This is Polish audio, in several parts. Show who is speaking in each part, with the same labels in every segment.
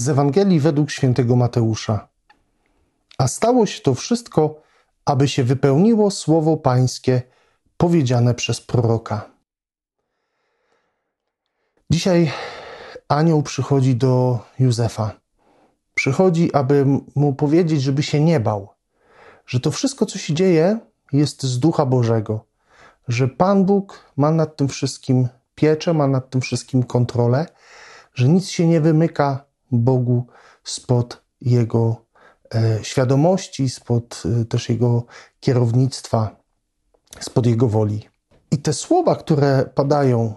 Speaker 1: z Ewangelii według świętego Mateusza. A stało się to wszystko, aby się wypełniło słowo Pańskie powiedziane przez proroka. Dzisiaj anioł przychodzi do Józefa. Przychodzi, aby mu powiedzieć, żeby się nie bał, że to wszystko, co się dzieje, jest z ducha Bożego, że Pan Bóg ma nad tym wszystkim pieczę, ma nad tym wszystkim kontrolę, że nic się nie wymyka Bogu spod Jego e, świadomości, spod e, też Jego kierownictwa, spod Jego woli. I te słowa, które padają,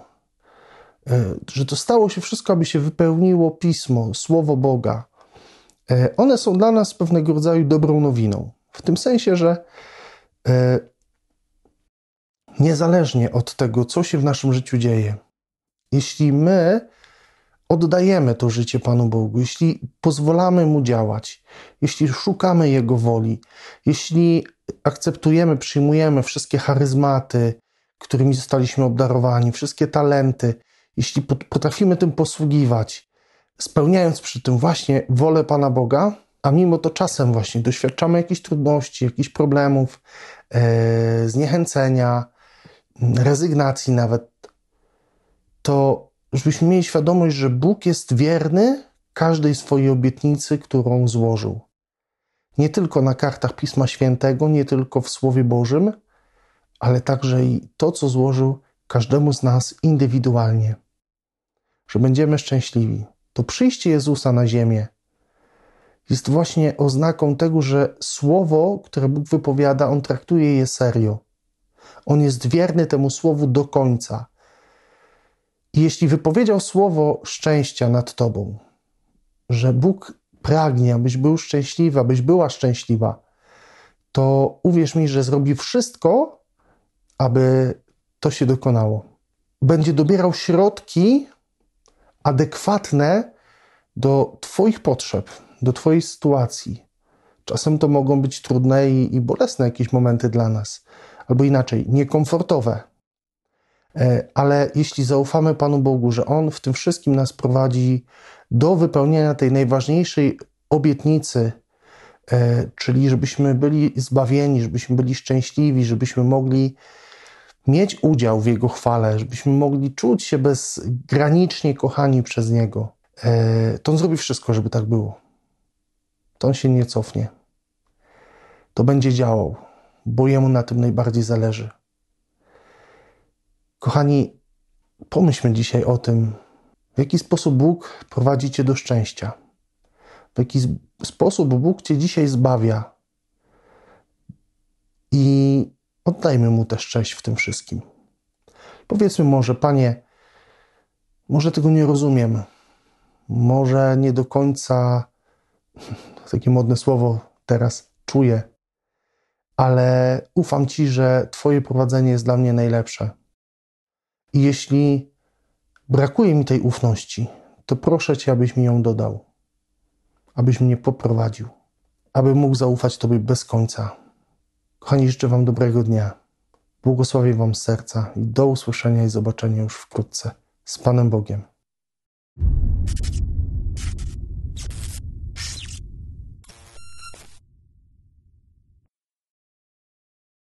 Speaker 1: e, że to stało się wszystko, aby się wypełniło pismo, słowo Boga, one są dla nas pewnego rodzaju dobrą nowiną. W tym sensie, że niezależnie od tego, co się w naszym życiu dzieje, jeśli my oddajemy to życie Panu Bogu, jeśli pozwalamy Mu działać, jeśli szukamy Jego woli, jeśli akceptujemy, przyjmujemy wszystkie charyzmaty, którymi zostaliśmy obdarowani, wszystkie talenty, jeśli potrafimy tym posługiwać, spełniając przy tym właśnie wolę Pana Boga, a mimo to czasem właśnie doświadczamy jakichś trudności, jakichś problemów, e, zniechęcenia, rezygnacji nawet, to żebyśmy mieli świadomość, że Bóg jest wierny każdej swojej obietnicy, którą złożył. Nie tylko na kartach Pisma Świętego, nie tylko w Słowie Bożym, ale także i to, co złożył każdemu z nas indywidualnie. Że będziemy szczęśliwi. To przyjście Jezusa na ziemię jest właśnie oznaką tego, że słowo, które Bóg wypowiada, on traktuje je serio. On jest wierny temu słowu do końca. Jeśli wypowiedział słowo szczęścia nad tobą, że Bóg pragnie, abyś był szczęśliwy, abyś była szczęśliwa, to uwierz mi, że zrobi wszystko, aby to się dokonało. Będzie dobierał środki adekwatne do Twoich potrzeb, do Twojej sytuacji. Czasem to mogą być trudne i, i bolesne jakieś momenty dla nas, albo inaczej, niekomfortowe. E, ale jeśli zaufamy Panu Bogu, że On w tym wszystkim nas prowadzi do wypełnienia tej najważniejszej obietnicy, e, czyli żebyśmy byli zbawieni, żebyśmy byli szczęśliwi, żebyśmy mogli mieć udział w Jego chwale, żebyśmy mogli czuć się bezgranicznie kochani przez Niego, e, to On zrobi wszystko, żeby tak było. To On się nie cofnie. To będzie działał, bo Jemu na tym najbardziej zależy. Kochani, pomyślmy dzisiaj o tym, w jaki sposób Bóg prowadzi Cię do szczęścia. W jaki sposób Bóg Cię dzisiaj zbawia. I oddajmy Mu też cześć w tym wszystkim. Powiedzmy może, Panie, może tego nie rozumiem. Może nie do końca, takie modne słowo teraz, czuję, ale ufam Ci, że Twoje prowadzenie jest dla mnie najlepsze i jeśli brakuje mi tej ufności, to proszę Cię, abyś mi ją dodał, abyś mnie poprowadził, aby mógł zaufać Tobie bez końca. Kochani, życzę Wam dobrego dnia. Błogosławię Wam serca i do usłyszenia i zobaczenia już wkrótce. Z Panem Bogiem.